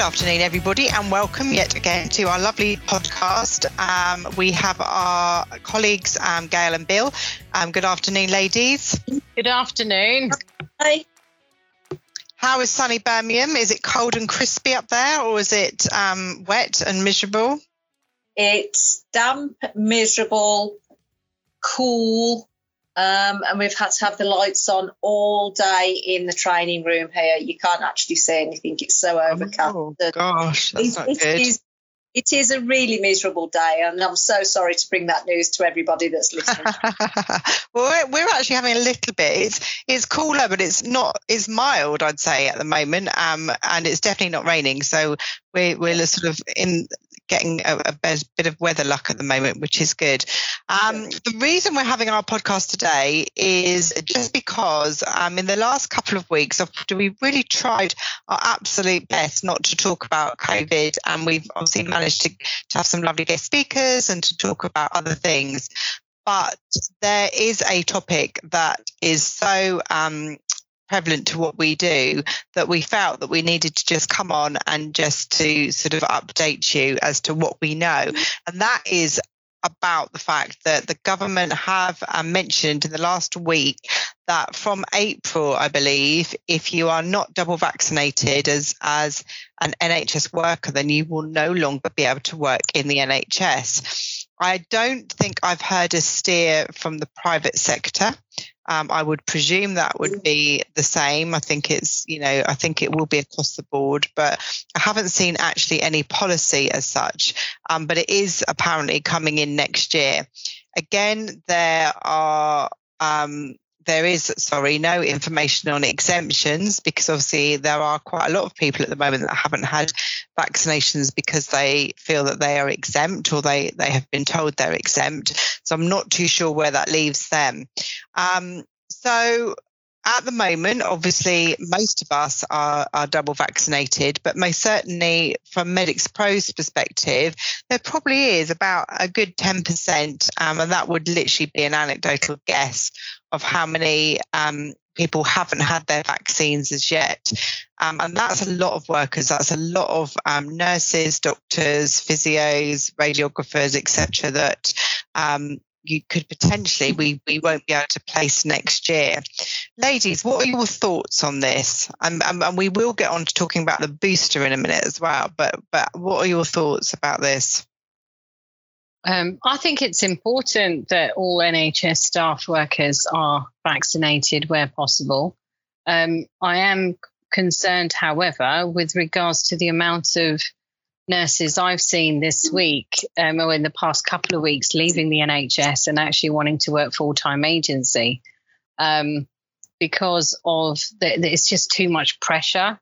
Good afternoon, everybody, and welcome yet again to our lovely podcast. Um, we have our colleagues, um, Gail and Bill. Um, good afternoon, ladies. Good afternoon. Hi. How is sunny Birmingham? Is it cold and crispy up there, or is it um, wet and miserable? It's damp, miserable, cool, um, and we've had to have the lights on all day in the training room here. You can't actually see anything. It's so overcast. Oh, gosh, that's It- not it good. is- it is a really miserable day, and I'm so sorry to bring that news to everybody that's listening. well, we're, we're actually having a little bit. It's it's cooler, but it's not. It's mild, I'd say, at the moment. Um, and it's definitely not raining. So we're we're sort of in getting a, a bit, of weather luck at the moment, which is good. Um, the reason we're having our podcast today is just because um, in the last couple of weeks, we really tried our absolute best not to talk about COVID, and we've obviously managed to, to have some lovely guest speakers and to talk about other things but there is a topic that is so um, prevalent to what we do that we felt that we needed to just come on and just to sort of update you as to what we know. And that is about the fact that the government have uh, mentioned in the last week that from April, I believe, if you are not double vaccinated as as an NHS worker, then you will no longer be able to work in the NHS. I don't think I've heard a steer from the private sector. Um, I would presume that would be the same. I think it's, you know, I think it will be across the board, but I haven't seen actually any policy as such. Um, but it is apparently coming in next year. Again, there are um, there is, sorry, no information on exemptions because obviously there are quite a lot of people at the moment that haven't had vaccinations because they feel that they are exempt or they, they have been told they're exempt. So I'm not too sure where that leaves them. Um, so at the moment, obviously, most of us are, are double vaccinated, but most certainly from Medics Pro's perspective, there probably is about a good 10%, um, and that would literally be an anecdotal guess of how many um, people haven't had their vaccines as yet. Um, and that's a lot of workers. That's a lot of um, nurses, doctors, physios, radiographers, etc. That um, you could potentially we we won't be able to place next year. Ladies, what are your thoughts on this? And, and, and we will get on to talking about the booster in a minute as well. But but what are your thoughts about this? Um, I think it's important that all NHS staff workers are vaccinated where possible. Um, I am concerned, however, with regards to the amount of nurses I've seen this week um, or in the past couple of weeks leaving the NHS and actually wanting to work full time agency um, because of the, it's just too much pressure.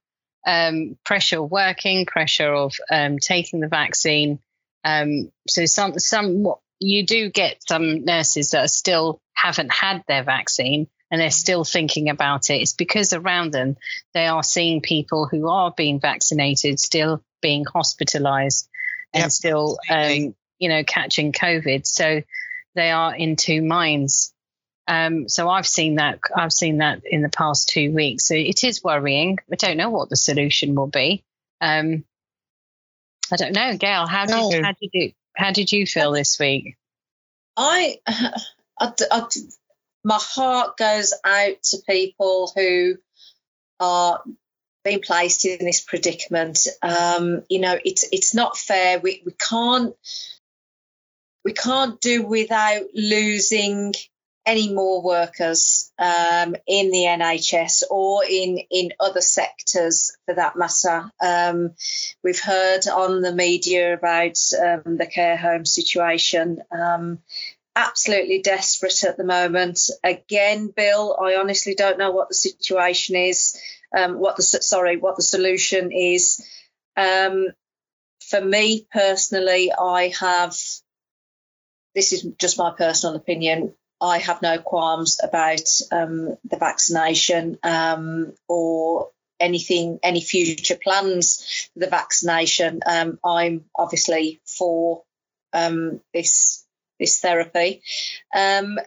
Um, pressure of working, pressure of um, taking the vaccine. Um, so some some what you do get some nurses that are still haven't had their vaccine and they're still thinking about it. It's because around them they are seeing people who are being vaccinated still being hospitalized and Yep, still um, you know catching COVID. So they are in two minds. Um, so I've seen that I've seen that in the past two weeks. So it is worrying. I don't know what the solution will be. Um, I don't know, Gail. How did No. how did you how did you feel this week? I, I, I, my heart goes out to people who are being placed in this predicament. Um, you know, it's it's not fair. We we can't we can't do without losing any more workers um, in the NHS or in in other sectors for that matter. Um, we've heard on the media about um, the care home situation. Um, absolutely desperate at the moment. Again, Bill, I honestly don't know what the situation is. Um, what the sorry, what the solution is. Um, for me personally, I have. This is just my personal opinion. I have no qualms about um, the vaccination um, or anything, any future plans for the vaccination. Um, I'm obviously for um, this this therapy. Um,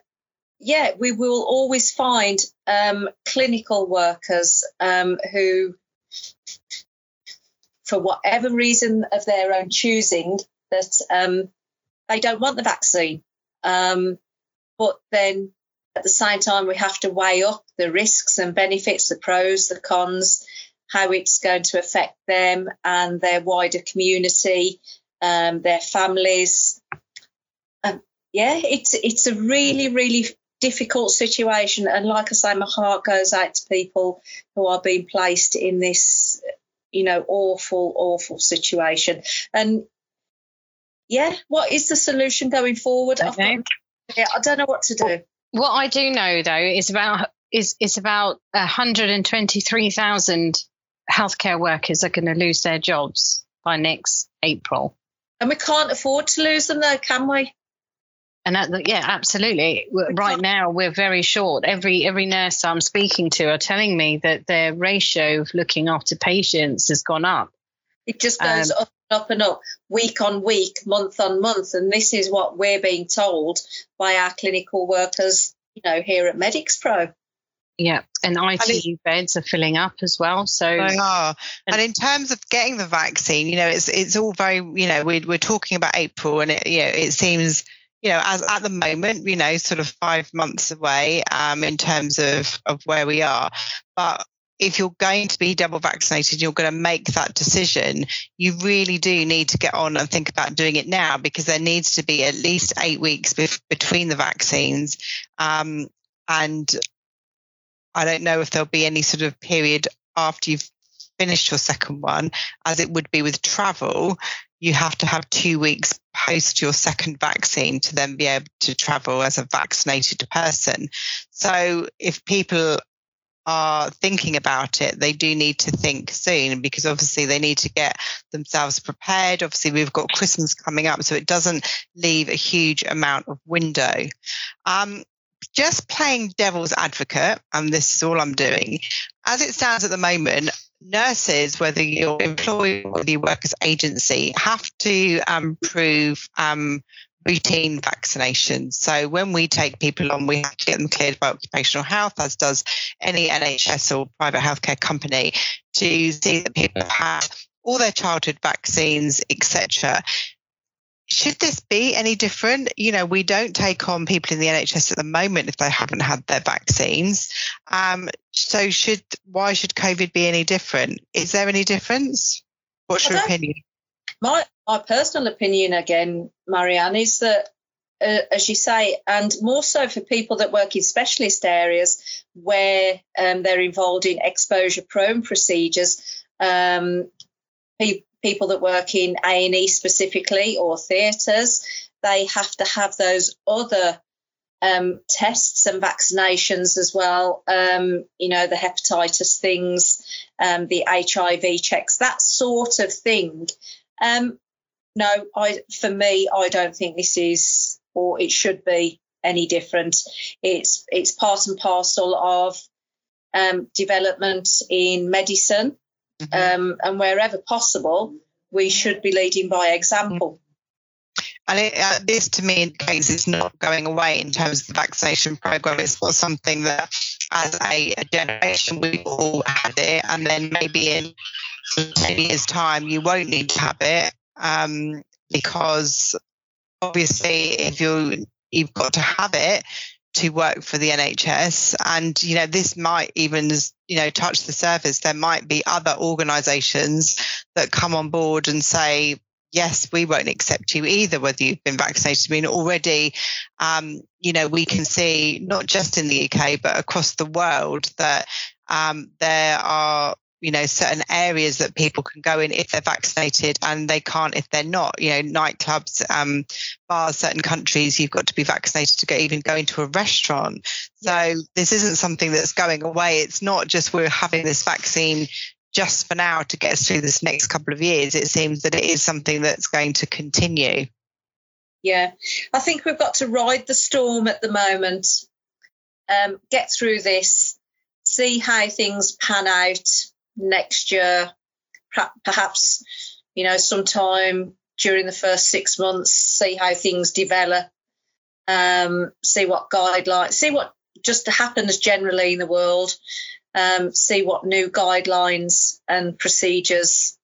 yeah, we will always find um, clinical workers who for whatever reason of their own choosing, that they don't want the vaccine. Um, but then at the same time, we have to weigh up the risks and benefits, the pros, the cons, how it's going to affect them and their wider community, um, their families. Um, yeah, it's it's a really really difficult situation, and like I say, my heart goes out to people who are being placed in this, you know, awful awful situation. And yeah, what is the solution going forward? Okay. Yeah, I don't know what to do. What I do know though is about is it's about 123,000 healthcare workers are going to lose their jobs by next April. And we can't afford to lose them though, can we? And the, yeah, absolutely. Right now, we're very short. Every every nurse I'm speaking to are telling me that their ratio of looking after patients has gone up. It just goes um, up and up and up, week on week, month on month, and this is what we're being told by our clinical workers, you know, here at Medics Pro. Yeah, and ITU beds are filling up as well. So they are. And, and, in terms of getting the vaccine, you know, it's it's all very, you know, we're we're talking about April, and it, you know, it seems you know, as at the moment, you know, sort of five months away um, in terms of, of where we are. But if you're going to be double vaccinated, you're going to make that decision, you really do need to get on and think about doing it now because there needs to be at least eight weeks be- between the vaccines. Um, and I don't know if there'll be any sort of period after you've finished your second one, as it would be with travel. You have to have two weeks post your second vaccine to then be able to travel as a vaccinated person. So if people are thinking about it, they do need to think soon because obviously they need to get themselves prepared. Obviously, we've got Christmas coming up, so it doesn't leave a huge amount of window. Um, just playing devil's advocate, and this is all I'm doing, as it stands at the moment, nurses, whether you're employed or you work as agency, have to um, prove um, routine vaccinations. So when we take people on, we have to get them cleared by occupational health, as does any NHS or private healthcare company, to see that people have had all their childhood vaccines, etc should this be any different? You know, we don't take on people in the NHS at the moment if they haven't had their vaccines. Um, so should why should COVID be any different? Is there any difference? What's your opinion? My my personal opinion again, Marianne, is that uh, as you say, and more so for people that work in specialist areas where um, they're involved in exposure prone procedures. Um, people that work in A&E specifically or theatres, they have to have those other um, tests and vaccinations as well. Um, you know, the hepatitis things, um, the HIV checks, that sort of thing. Um, no, I for me, I don't think this is or it should be any different. It's it's part and parcel of um, development in medicine Mm-hmm. Um, and wherever possible, we should be leading by example. And it, uh, this, to me, indicates it's not going away in terms of the vaccination program. It's not something that, as a, a generation, we all had it, and then maybe in 10 years' time, you won't need to have it um, because obviously, if you you've got to have it to work for the NHS. And, you know, this might even, you know, touch the surface. There might be other organisations that come on board and say, yes, we won't accept you either, whether you've been vaccinated. I mean, already, um, you know, we can see not just in the UK, but across the world that um, there are you know certain areas that people can go in if they're vaccinated and they can't if they're not. You know nightclubs um, bars certain countries you've got to be vaccinated to go even go into a restaurant. So this isn't something that's going away. It's not just we're having this vaccine just for now to get us through this next couple of years. It seems that it is something that's going to continue. Yeah. I think we've got to ride the storm at the moment um, get through this see how things pan out next year, perhaps, you know, sometime during the first six months, see how things develop, um, see what guidelines, see what just happens generally in the world, um, see what new guidelines and procedures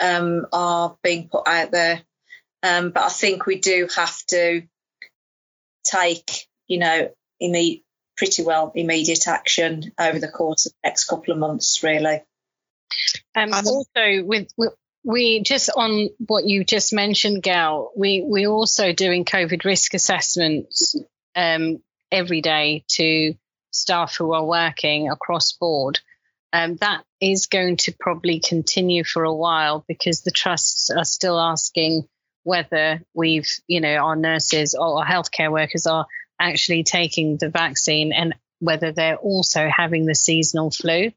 um, are being put out there. Um, but I think we do have to take, you know, pretty well immediate action over the course of the next couple of months, really. Um, also, with, with we just on what you just mentioned, Gal, we we also doing COVID risk assessments um, every day to staff who are working across board. Um, that is going to probably continue for a while because the trusts are still asking whether we've, you know, our nurses or our healthcare workers are actually taking the vaccine and whether they're also having the seasonal flu.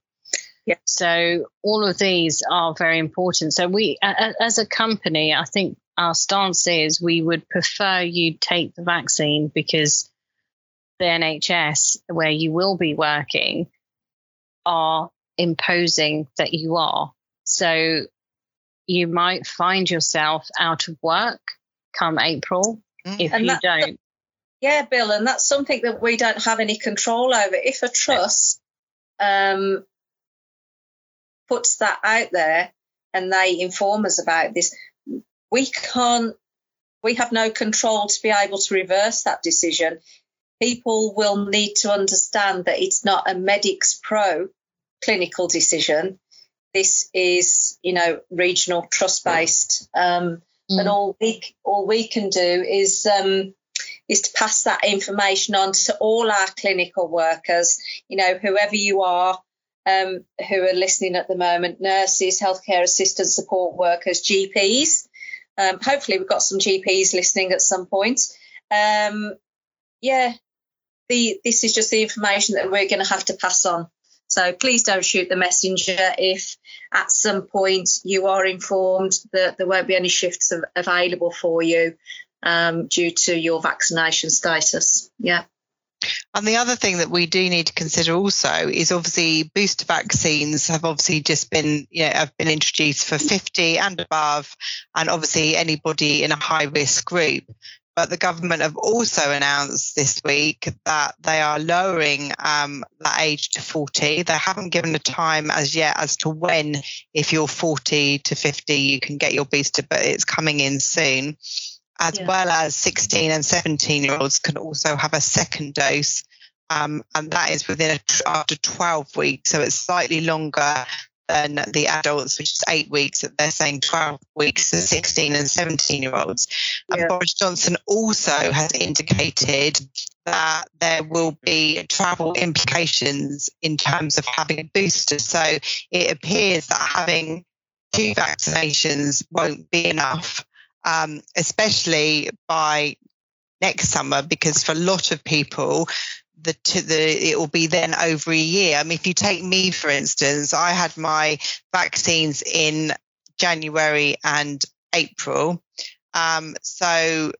Yeah. So all of these are very important. So we, as a company, I think our stance is we would prefer you take the vaccine because the NHS, where you will be working, are imposing that you are. So you might find yourself out of work come April mm. if and you that, don't. Yeah, Bill, and that's something that we don't have any control over. If a trust um, puts that out there and they inform us about this, we can't, we have no control to be able to reverse that decision. People will need to understand that it's not a Medics Pro clinical decision. This is, you know, regional trust based, um, mm. and all we all we can do is um, is to pass that information on to all our clinical workers. You know, whoever you are, um, who are listening at the moment, nurses, healthcare assistants, support workers, GPs. Um, hopefully, we've got some GPs listening at some point. Um, yeah, the, this is just the information that we're going to have to pass on. So please don't shoot the messenger if at some point you are informed that there won't be any shifts available for you um, due to your vaccination status. Yeah. And the other thing that we do need to consider also is obviously booster vaccines have obviously just been, you know, have been introduced for 50 and above, and obviously anybody in a high risk group. But the government have also announced this week that they are lowering um, that age to 40. They haven't given a time as yet as to when, if you're 40 to 50, you can get your booster, but it's coming in soon. As yeah. well as 16 and 17 year olds can also have a second dose. Um, and that is within a, after 12 weeks. So it's slightly longer than the adults, which is eight weeks, that they're saying 12 weeks for 16 and 17 year olds. Yeah. And Boris Johnson also has indicated that there will be travel implications in terms of having a booster. So it appears that having two vaccinations won't be enough, um, especially by next summer, because for a lot of people, the, the it will be then over a year. I mean, if you take me for instance, I had my vaccines in January and April, um, so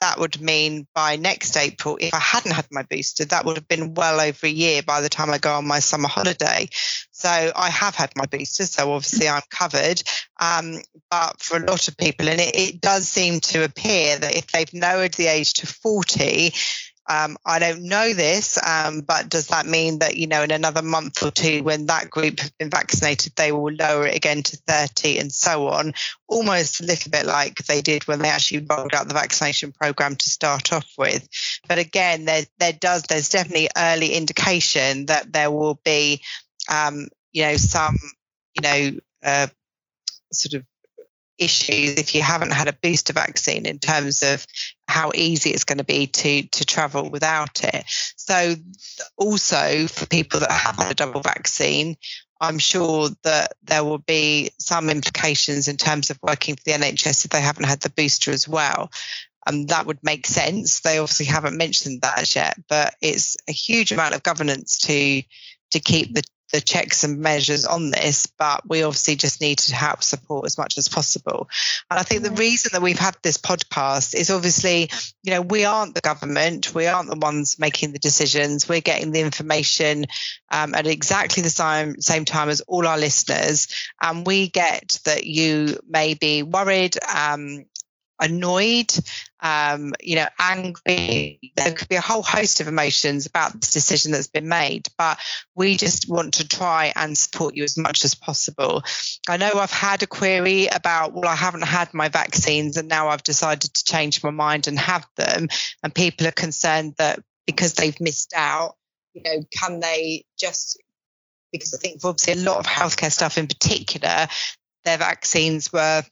that would mean by next April, if I hadn't had my booster, that would have been well over a year by the time I go on my summer holiday. So I have had my booster, so obviously I'm covered. Um, but for a lot of people, and it, it does seem to appear that if they've lowered the age to 40, um, I don't know this, um, but does that mean that, you know, in another month or two, when that group have been vaccinated, they will lower it again to 30 and so on? Almost a little bit like they did when they actually rolled out the vaccination program to start off with. But again, there, there does, there's definitely early indication that there will be, um, you know, some, you know, uh, sort of issues if you haven't had a booster vaccine in terms of how easy it's going to be to to travel without it. So also for people that have had a double vaccine, I'm sure that there will be some implications in terms of working for the NHS if they haven't had the booster as well. And that would make sense. They obviously haven't mentioned that as yet, but it's a huge amount of governance to to keep the the checks and measures on this, but we obviously just need to help support as much as possible. And I think the reason that we've had this podcast is obviously, you know, we aren't the government, we aren't the ones making the decisions. We're getting the information um, at exactly the same same time as all our listeners, and we get that you may be worried. Um, annoyed, um, you know, angry. There could be a whole host of emotions about this decision that's been made, but we just want to try and support you as much as possible. I know I've had a query about, well, I haven't had my vaccines and now I've decided to change my mind and have them. And people are concerned that because they've missed out, you know, can they just because I think obviously a lot of healthcare stuff in particular, their vaccines were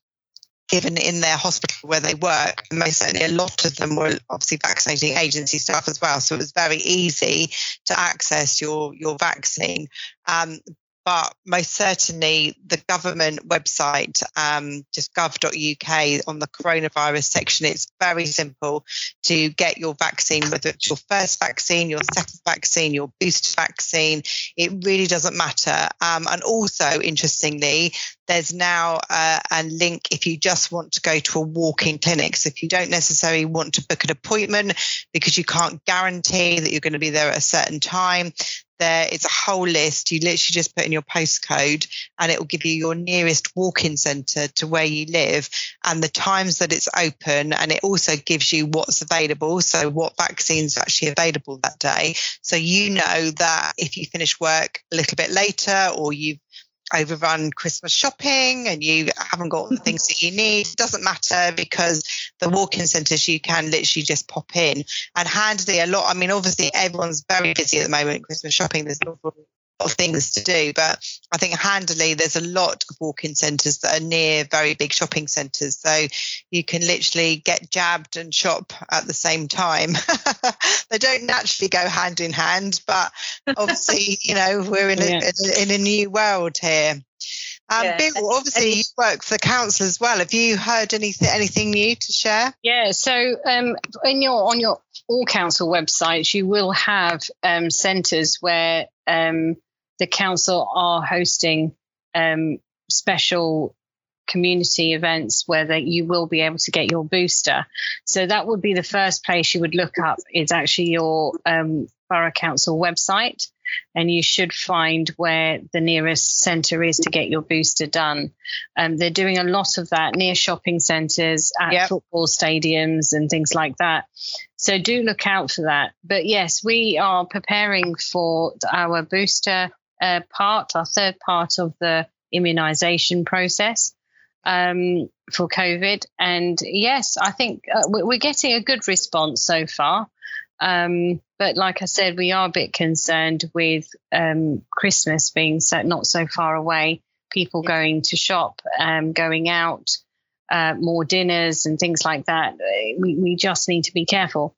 given in their hospital where they work. Most certainly, a lot of them were obviously vaccinating agency staff as well. So it was very easy to access your your vaccine. Um, but most certainly the government website, um, just gov.uk on the coronavirus section, it's very simple to get your vaccine, whether it's your first vaccine, your second vaccine, your booster vaccine. It really doesn't matter. Um, and also, interestingly, there's now uh, a link if you just want to go to a walk-in clinic. So if you don't necessarily want to book an appointment because you can't guarantee that you're going to be there at a certain time, there is a whole list. You literally just put in your postcode and it will give you your nearest walk in centre to where you live and the times that it's open. And it also gives you what's available. So, what vaccines are actually available that day. So, you know that if you finish work a little bit later or you've overrun Christmas shopping and you haven't got the things that you need, it doesn't matter because the walk-in centres you can literally just pop in and handily a lot. I mean, obviously everyone's very busy at the moment Christmas shopping. There's an awful of things to do. But I think handily, there's a lot of walk-in centres that are near very big shopping centres, so you can literally get jabbed and shop at the same time. they don't naturally go hand in hand, but obviously, you know, we're in a, yeah. in a new world here. Um, yeah. Bill, obviously you work for the council as well. Have you heard anything anything new to share? Yeah. So um, in your on your all council websites, you will have um, centres where um, the council are hosting um, special community events where they, you will be able to get your booster. So that would be the first place you would look up is actually your um, borough council website, and you should find where the nearest centre is to get your booster done. Um, they're doing a lot of that near shopping centres, at yep. football stadiums, and things like that. So do look out for that. But yes, we are preparing for our booster uh, part, our third part of the immunization process um, for COVID. And yes, I think uh, we're getting a good response so far. Um, but like I said, we are a bit concerned with um, Christmas being so, not so far away, people going to shop, um, going out, uh, more dinners and things like that. We, we just need to be careful.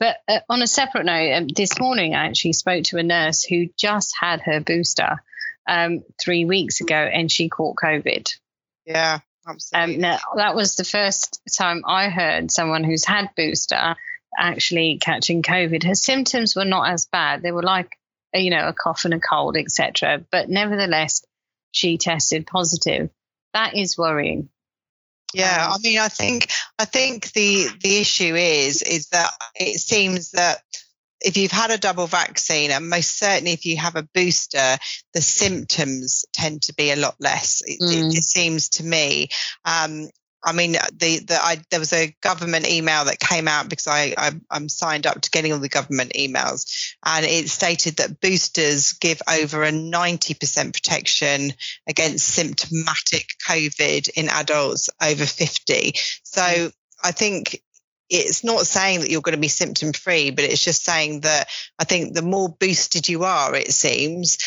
But uh, on a separate note, um, this morning I actually spoke to a nurse who just had her booster um, three weeks ago and she caught COVID. Yeah, absolutely. Um, now, that was the first time I heard someone who's had booster actually catching COVID. Her symptoms were not as bad. They were like, you know, a cough and a cold, etc. But nevertheless, she tested positive. That is worrying. Yeah, um, I mean, I think I think the the issue is is that it seems that if you've had a double vaccine, and most certainly if you have a booster, the symptoms tend to be a lot less. It, mm. it, it seems to me. Um, I mean, the, the I, there was a government email that came out because I, I am signed up to getting all the government emails, and it stated that boosters give over a 90% protection against symptomatic COVID in adults over 50. So I think it's not saying that you're going to be symptom free, but it's just saying that I think the more boosted you are, it seems,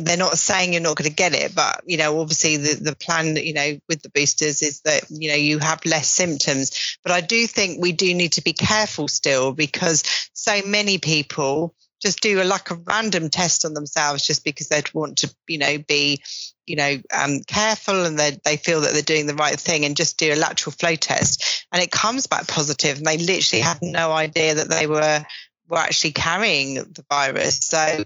they're not saying you're not going to get it, but you know, obviously the, the plan, you know, with the boosters is that, you know, you have less symptoms. But I do think we do need to be careful still because so many people just do a like a random test on themselves just because they'd want to, you know, be, you know, um, careful and they they feel that they're doing the right thing and just do a lateral flow test and it comes back positive and they literally had no idea that they were were actually carrying the virus. So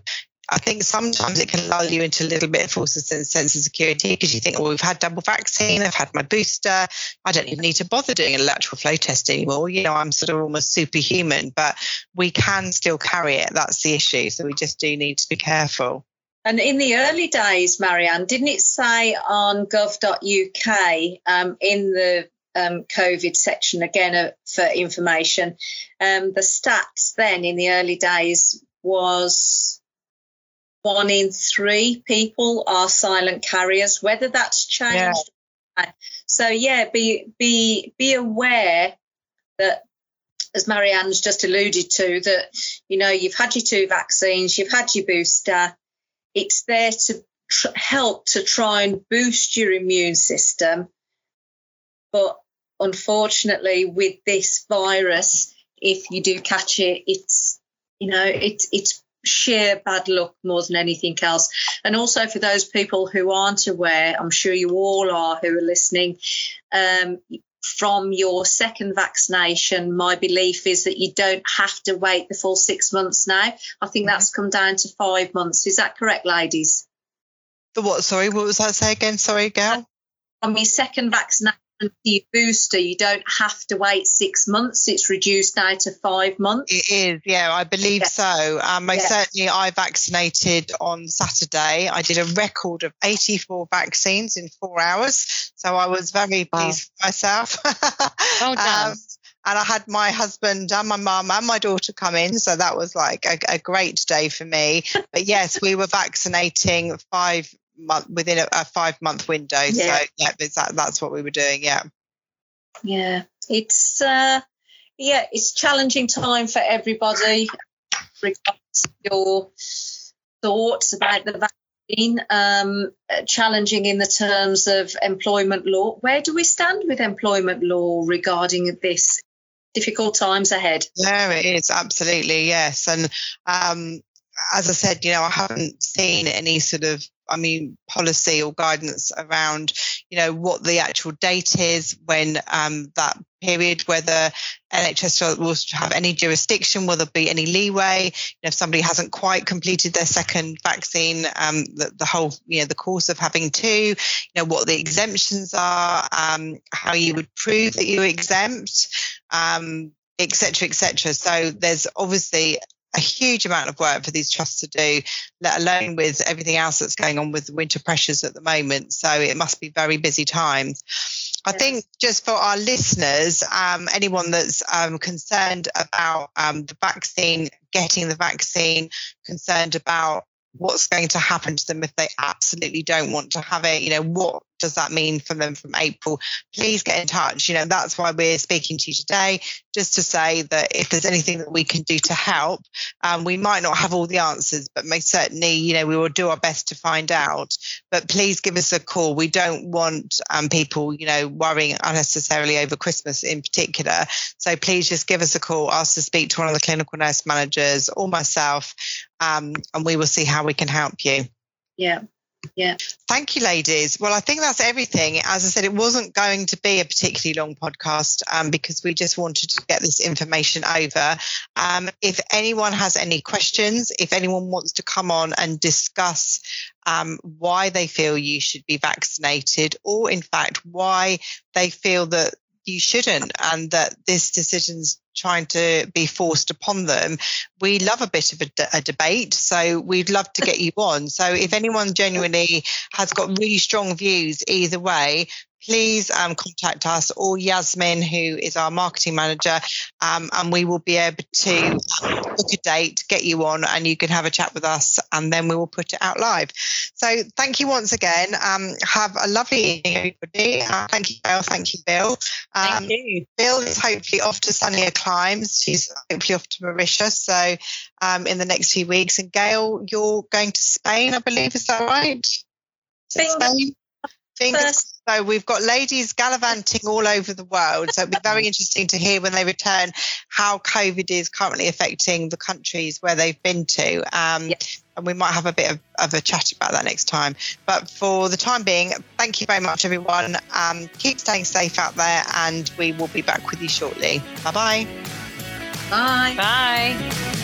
I think sometimes it can lull you into a little bit of false sense of security because you think, well, we've had double vaccine, I've had my booster, I don't even need to bother doing a lateral flow test anymore. You know, I'm sort of almost superhuman, but we can still carry it. That's the issue. So we just do need to be careful. And in the early days, Marianne, didn't it say on gov.uk um, in the um, COVID section again uh, for information. Um, the stats then in the early days was one in three people are silent carriers. Whether that's changed, yeah. so yeah, be be be aware that as Marianne's just alluded to, that you know you've had your two vaccines, you've had your booster. It's there to tr- help to try and boost your immune system, but unfortunately, with this virus, if you do catch it, it's you know it's it's sheer bad luck more than anything else. And also for those people who aren't aware, I'm sure you all are who are listening. Um, from your second vaccination, my belief is that you don't have to wait the full six months now. I think that's come down to five months. Is that correct, ladies? The what? Sorry, what was that say again? Sorry, Gail. On your second vaccination, your booster, you don't have to wait six months. It's reduced now to five months. It is, yeah, I believe yeah. so. Um, I certainly I vaccinated on Saturday. I did a record of 84 vaccines in four hours, so I was very wow. pleased with myself. well done. Um, and I had my husband and my mum and my daughter come in, so that was like a, a great day for me. But yes, we were vaccinating five month within a, a five month window. Yeah. So yeah, that, that's what we were doing. Yeah. Yeah, it's uh, yeah, it's challenging time for everybody. Regardless your thoughts about the vaccine, um, challenging in the terms of employment law. Where do we stand with employment law regarding this? Difficult times ahead. Yeah, it is absolutely yes, and um, as I said, you know, I haven't seen any sort of I mean, policy or guidance around, you know, what the actual date is when um, that period, whether NHS will have any jurisdiction, will there be any leeway? You know, if somebody hasn't quite completed their second vaccine, um, the, the, whole, you know, the course of having two, you know, what the exemptions are, um, how you would prove that you're exempt, um, et cetera, et cetera. So there's obviously a huge amount of work for these trusts to do, let alone with everything else that's going on with the winter pressures at the moment. So it must be very busy times. I think just for our listeners, um, anyone that's um, concerned about um, the vaccine, getting the vaccine, concerned about what's going to happen to them if they absolutely don't want to have it, you know, what does that mean for them from April? Please get in touch. You know, that's why we're speaking to you today, just to say that if there's anything that we can do to help, um, we might not have all the answers, but most certainly, you know, we will do our best to find out. But please give us a call. We don't want um, people, you know, worrying unnecessarily over Christmas in particular. So please just give us a call, ask to speak to one of the clinical nurse managers or myself, um, and we will see how we can help you. Yeah. Yeah. Thank you, ladies. Well, I think that's everything. As I said, it wasn't going to be a particularly long podcast um, because we just wanted to get this information over. Um, if anyone has any questions, if anyone wants to come on and discuss um, why they feel you should be vaccinated, or in fact, why they feel that you shouldn't and that this decision's trying to be forced upon them. We love a bit of a, a, debate, so we'd love to get you on. So if anyone genuinely has got really strong views either way, please um, contact us or Yasmin, who is our marketing manager, um, and we will be able to book a date, get you on, and you can have a chat with us, and then we will put it out live. So thank you once again. Um, have a lovely evening, everybody. Uh, thank you, Bill. Thank you, Bill. thank um, you. Bill is hopefully off to sunnier climes. She's hopefully off to Mauritius. So um, in the next few weeks, and Gail, you're going to Spain, I believe. Is that right? Spain. Fingers so we've got ladies gallivanting all over the world. So it'll be very interesting to hear when they return how COVID is currently affecting the countries where they've been to. Um, And we might have a bit of, of, a chat about that next time. But for the time being, thank you very much, everyone. Um, keep staying safe out there, and we will be back with you shortly. Bye-bye. Bye. Bye.